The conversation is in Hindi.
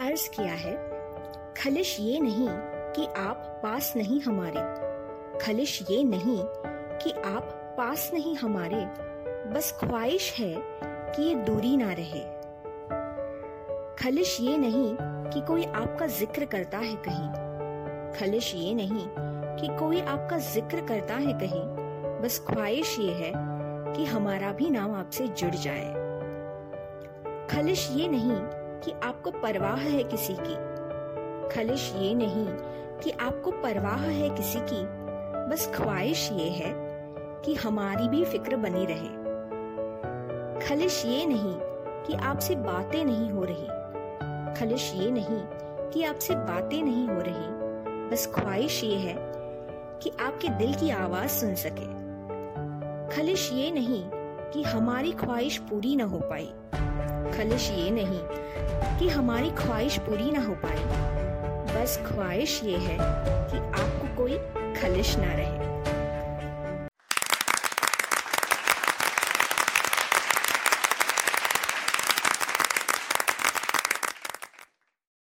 अर्ज़ किया है, खलिश ये नहीं कि आप पास नहीं हमारे। खलिश ये नहीं कि आप पास नहीं हमारे, बस ख्वाहिश है कि ये दूरी ना रहे। खलिश ये नहीं कि कोई आपका ज़िक्र करता है कहीं। खलिश ये नहीं कि कोई आपका ज़िक्र करता है कहीं, बस ख्वाहिश ये है कि हमारा भी नाम आपसे जुड़ जाए। खलिश ये नहीं कि आपको परवाह है किसी की। खलिश ये नहीं कि आपको परवाह है किसी की। बस ख्वाहिश ये है कि हमारी भी फ़िक्र बनी रहे। खलिश ये नहीं कि आपसे बातें नहीं हो रही। खलिश ये नहीं कि आपसे बातें नहीं हो रही। बस ख्वाहिश ये है कि आपके दिल की आवाज़ सुन सके। खलिश ये नहीं कि हमारी ख्वाहिश पूरी ना हो पाई। खलिश ये नहीं कि हमारी ख्वाहिश पूरी ना हो पाए। बस ख्वाहिश ये है कि आपको कोई खलिश ना रहे।